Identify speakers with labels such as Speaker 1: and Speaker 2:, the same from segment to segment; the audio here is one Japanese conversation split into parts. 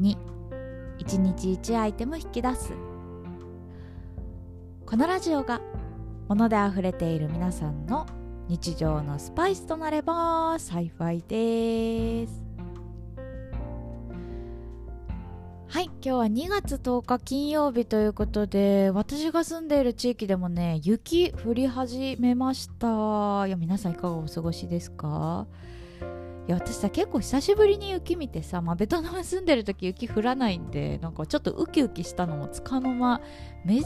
Speaker 1: 2 1日1アイテム引き出す。このラジオが物であふれている皆さんの日常のスパイスとなれば幸いです。はい今日は2月10日金曜日ということで私が住んでいる地域でもね雪降り始めました。いや皆さんいかがお過ごしですか？いや私さ結構久しぶりに雪見てさ、まあ、ベトナム住んでる時雪降らないんでなんかちょっとウキウキしたのもつかの間めっ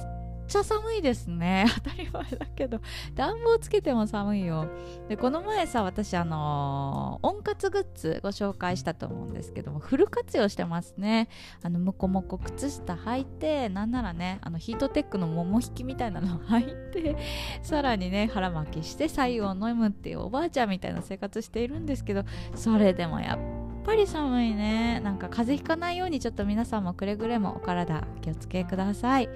Speaker 1: ちゃ寒いですね。当たり前だけど。暖房つけても寒いよ。でこの前さ私あのー、温活グッズご紹介したと思うんですけどもフル活用してますね。あのムコモコ靴下履いてなんならねあのヒートテックの桃引きみたいなの履いて さらにね腹巻きして白湯を飲むっていうおばあちゃんみたいな生活しているんですけどそれでもやっぱり寒いね。なんか風邪ひかないようにちょっと皆さんもくれぐれもお体気をつけください。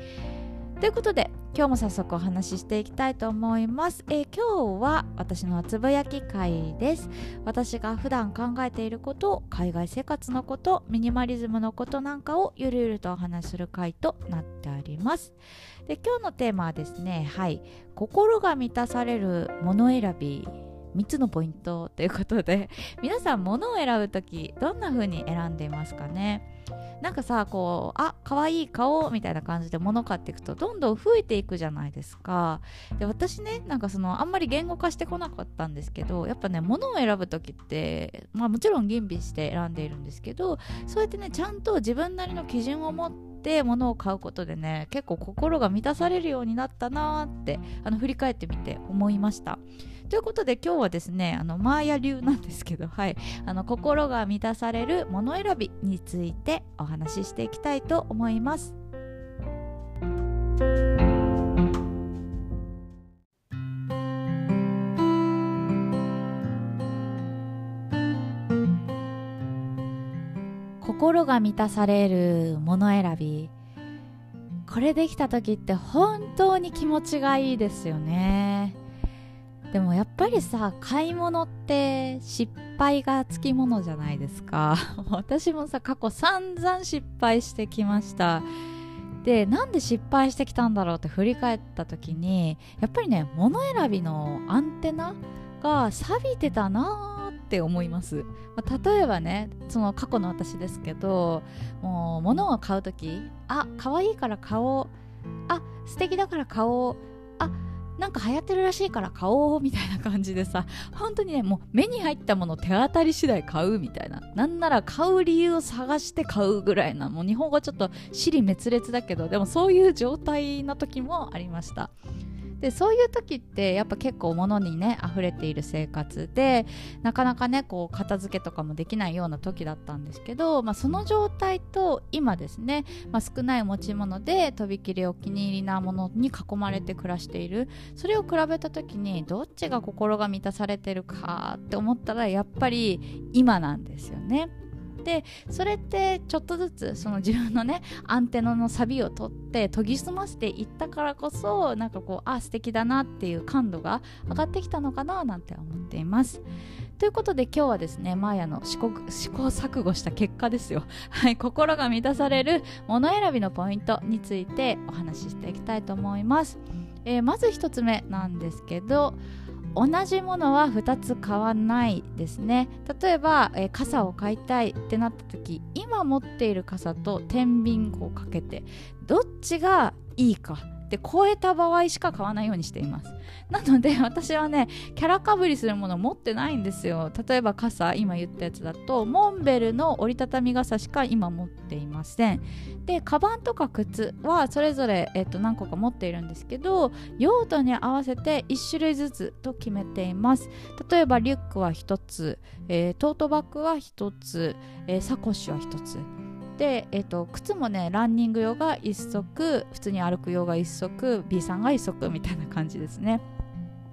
Speaker 1: ということで今日も早速お話ししていきたいと思います、えー、今日は私のつぶやき会です。私が普段考えていること海外生活のことミニマリズムのことなんかをゆるゆるとお話しする会となっております。で今日のテーマはですねはい心が満たされるもの選び3つのポイントということで 皆さん物を選ぶ時どんな風に選んでいますかね？なんかさこうあ可愛い顔みたいな感じで物買っていくとどんどん増えていくじゃないですか。で私ねなんかそのあんまり言語化してこなかったんですけどやっぱね物を選ぶ時ってまあもちろん吟味して選んでいるんですけどそうやってねちゃんと自分なりの基準を持って物を買うことでね結構心が満たされるようになったなーってあの振り返ってみて思いました。ということで今日はですねあのマーヤ流なんですけど、はい、あの心が満たされるもの選びについてお話ししていきたいと思います。心が満たされるもの選び。これできた時って本当に気持ちがいいですよね。でもやっぱりさ買い物って失敗がつきものじゃないですか。私もさ過去散々失敗してきました。でなんで失敗してきたんだろうって振り返った時にやっぱりね物選びのアンテナが錆びてたなーって思います、まあ、例えばねその過去の私ですけどもう物を買う時あ可愛いから買おう。あ素敵だから買おう。なんか流行ってるらしいから買おうみたいな感じでさ本当にねもう目に入ったもの手当たり次第買うみたいな。なんなら買う理由を探して買うぐらいな。もう日本語ちょっと尻滅裂だけどでもそういう状態な時もありました。でそういう時ってやっぱ結構物にね溢れている生活でなかなかねこう片付けとかもできないような時だったんですけど、まあ、その状態と今ですね、まあ、少ない持ち物でとびきりお気に入りなものに囲まれて暮らしているそれを比べた時にどっちが心が満たされてるかって思ったらやっぱり今なんですよね。でそれってちょっとずつその自分のねアンテナのサビを取って研ぎ澄ませていったからこそなんかこうあ素敵だなっていう感度が上がってきたのかななんて思っています。ということで今日はですねマーヤの試行錯誤した結果ですよ、はい、心が満たされるもの選びのポイントについてお話ししていきたいと思います。えー、まず1つ目なんですけど同じものは2つ買わないですね。例えば、えー、傘を買いたいってなった時今持っている傘と天秤をかけてどっちがいいかで超えた場合しか買わないようにしています。なので 私はねキャラかぶりするもの持ってないんですよ。例えば傘今言ったやつだとモンベルの折りたたみ傘しか今持っていません。でカバンとか靴はそれぞれ、えっと、何個か持っているんですけど用途に合わせて1種類ずつと決めています。例えばリュックは1つ、えー、トートバッグは1つ、えー、サコッシュは1つ。で、えーと、靴もねランニング用が1足普通に歩く用が1足 B さんが1足みたいな感じですね。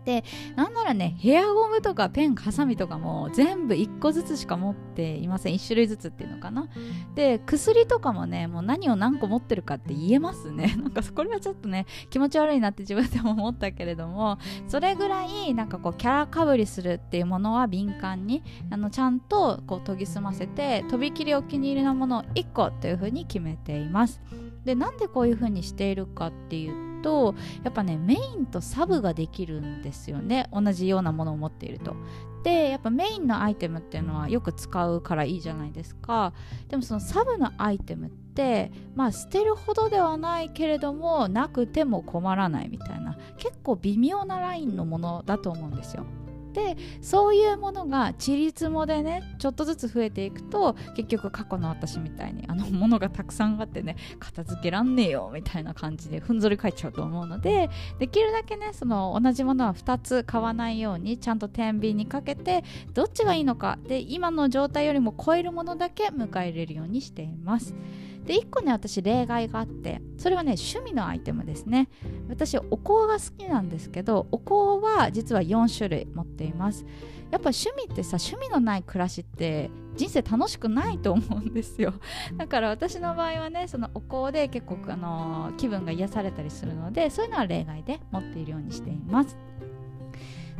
Speaker 1: でなんならねヘアゴムとかペンハサミとかも全部1個ずつしか持っていません。1種類ずつっていうのかな。で薬とかもねもう何を何個持ってるかって言えますね。なんかこれはちょっとね気持ち悪いなって自分でも思ったけれどもそれぐらいなんかこうキャラかぶりするっていうものは敏感にあのちゃんとこう研ぎ澄ませてとびきりお気に入りのものを1個というふうに決めています。でなんでこういうふうにしているかっていうとやっぱねメインとサブができるんですよね。同じようなものを持っていると。でやっぱメインのアイテムっていうのはよく使うからいいじゃないですか。でもそのサブのアイテムってまあ捨てるほどではないけれどもなくても困らないみたいな。結構微妙なラインのものだと思うんですよ。でそういうものがちりつもでねちょっとずつ増えていくと結局過去の私みたいにあのものがたくさんあってね片付けらんねえよみたいな感じでふんぞり返っちゃうと思うのでできるだけねその同じものは2つ買わないようにちゃんと天秤にかけてどっちがいいのかで今の状態よりも超えるものだけ迎え入れるようにしています。で1個ね私例外があってそれはね趣味のアイテムですね。私お香が好きなんですけどお香は実は4種類持っています。やっぱ趣味ってさ趣味のない暮らしって人生楽しくないと思うんですよ。だから私の場合はねそのお香で結構、あのー、気分が癒されたりするのでそういうのは例外で持っているようにしています。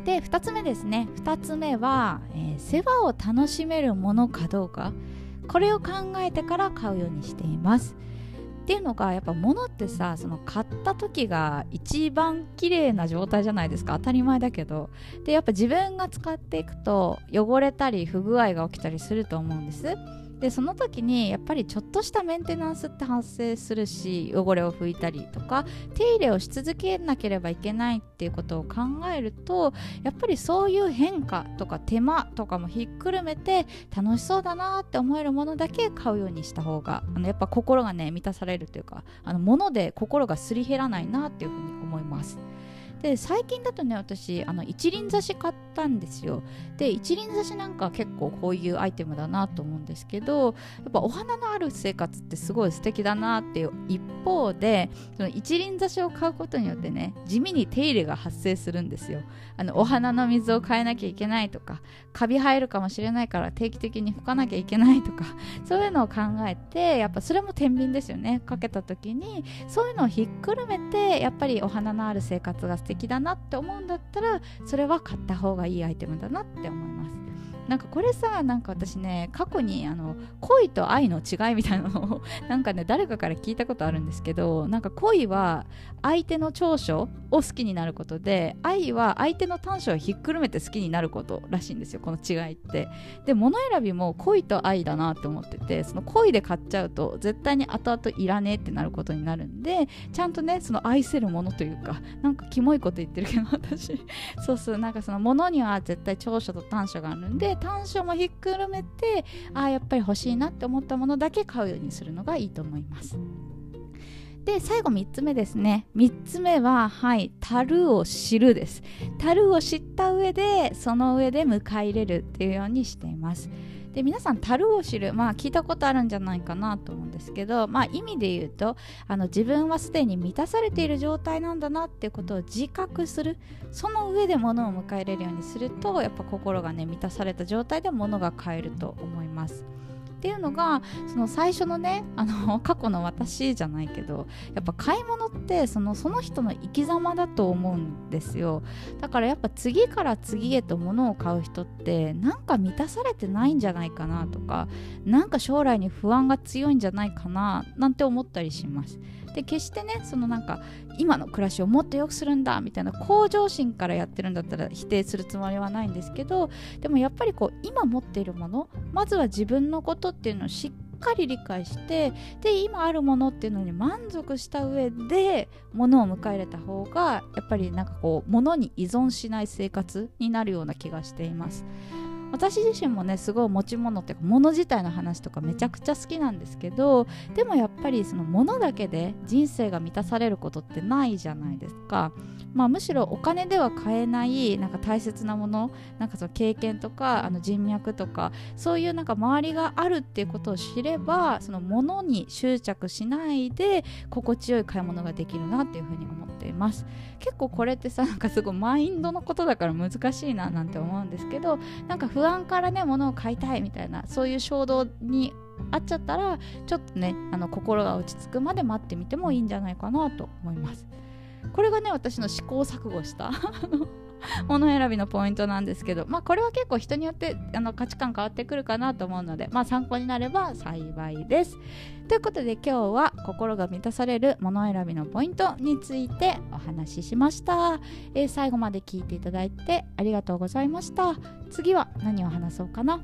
Speaker 1: で2つ目ですね。2つ目は、えー、世話を楽しめるものかどうか。これを考えてから買うようにしています。っていうのがやっぱ物ってさその買った時が一番綺麗な状態じゃないですか。当たり前だけど。でやっぱ自分が使っていくと汚れたり不具合が起きたりすると思うんです。でその時にやっぱりちょっとしたメンテナンスって発生するし汚れを拭いたりとか手入れをし続けなければいけないっていうことを考えるとやっぱりそういう変化とか手間とかもひっくるめて楽しそうだなって思えるものだけ買うようにした方があのやっぱ心がね満たされるというかあの物で心がすり減らないなっていうふうに思います。で最近だとね私あの一輪挿し買ったんですよ。で一輪挿しなんか結構こういうアイテムだなと思うんですけどやっぱお花のある生活ってすごい素敵だなっていう一方でその一輪挿しを買うことによってね地味に手入れが発生するんですよ。あのお花の水を変えなきゃいけないとかカビ生えるかもしれないから定期的に拭かなきゃいけないとか そういうのを考えてやっぱそれも天秤ですよね。かけた時にそういうのをひっくるめてやっぱりお花のある生活が素敵だなって思うんだったらそれは買った方がいいアイテムだなって思います。なんかこれさなんか私ね過去にあの恋と愛の違いみたいなのを なんかね誰かから聞いたことあるんですけどなんか恋は相手の長所を好きになることで愛は相手の短所をひっくるめて好きになることらしいんですよこの違いって。で物選びも恋と愛だなって思っててその恋で買っちゃうと絶対に後々いらねえってなることになるんでちゃんとねその愛せるものというかなんかキモいこと言ってるけど私。そうそうなんかその物には絶対長所と短所があるんで短所もひっくるめてああやっぱり欲しいなって思ったものだけ買うようにするのがいいと思います。で最後3つ目ですね。3つ目ははい樽を知るです。樽を知った上でその上で迎え入れるっていうようにしていますで皆さん樽を知るまあ聞いたことあるんじゃないかなと思うんですけどまあ意味で言うとあの自分はすでに満たされている状態なんだなっていうことを自覚する。その上で物を迎え入れるようにするとやっぱ心がね満たされた状態で物が買えると思います。っていうのがその最初のねあの 過去の私じゃないけどやっぱ買い物ってそのその人の生き様だと思うんですよ。だからやっぱ次から次へと物を買う人ってなんか満たされてないんじゃないかなとかなんか将来に不安が強いんじゃないかななんて思ったりします。で決してねそのなんか今の暮らしをもっと良くするんだみたいな向上心からやってるんだったら否定するつもりはないんですけどでもやっぱりこう今持っているものまずは自分のことっていうのをしっかり理解してで今あるものっていうのに満足した上でものを迎え入れた方がやっぱりなんかこうものに依存しない生活になるような気がしています。私自身もねすごい持ち物っていうか物自体の話とかめちゃくちゃ好きなんですけどでもやっぱりその物だけで人生が満たされることってないじゃないですか。まあ、むしろお金では買えないなんか大切なものなんかその経験とかあの人脈とかそういうなんか周りがあるっていうことを知ればその物に執着しないで心地よい買い物ができるなっていうふうに思っています結構これってさなんかすごいマインドのことだから難しいななんて思うんですけどなんか不安からね物を買いたいみたいなそういう衝動にあっちゃったらちょっとねあの心が落ち着くまで待ってみてもいいんじゃないかなと思います。これがね私の試行錯誤した物選びのポイントなんですけど、まあ、これは結構人によってあの価値観変わってくるかなと思うので、まあ、参考になれば幸いです。ということで今日は心が満たされる物選びのポイントについてお話ししました、えー、最後まで聞いていただいてありがとうございました。次は何を話そうかな？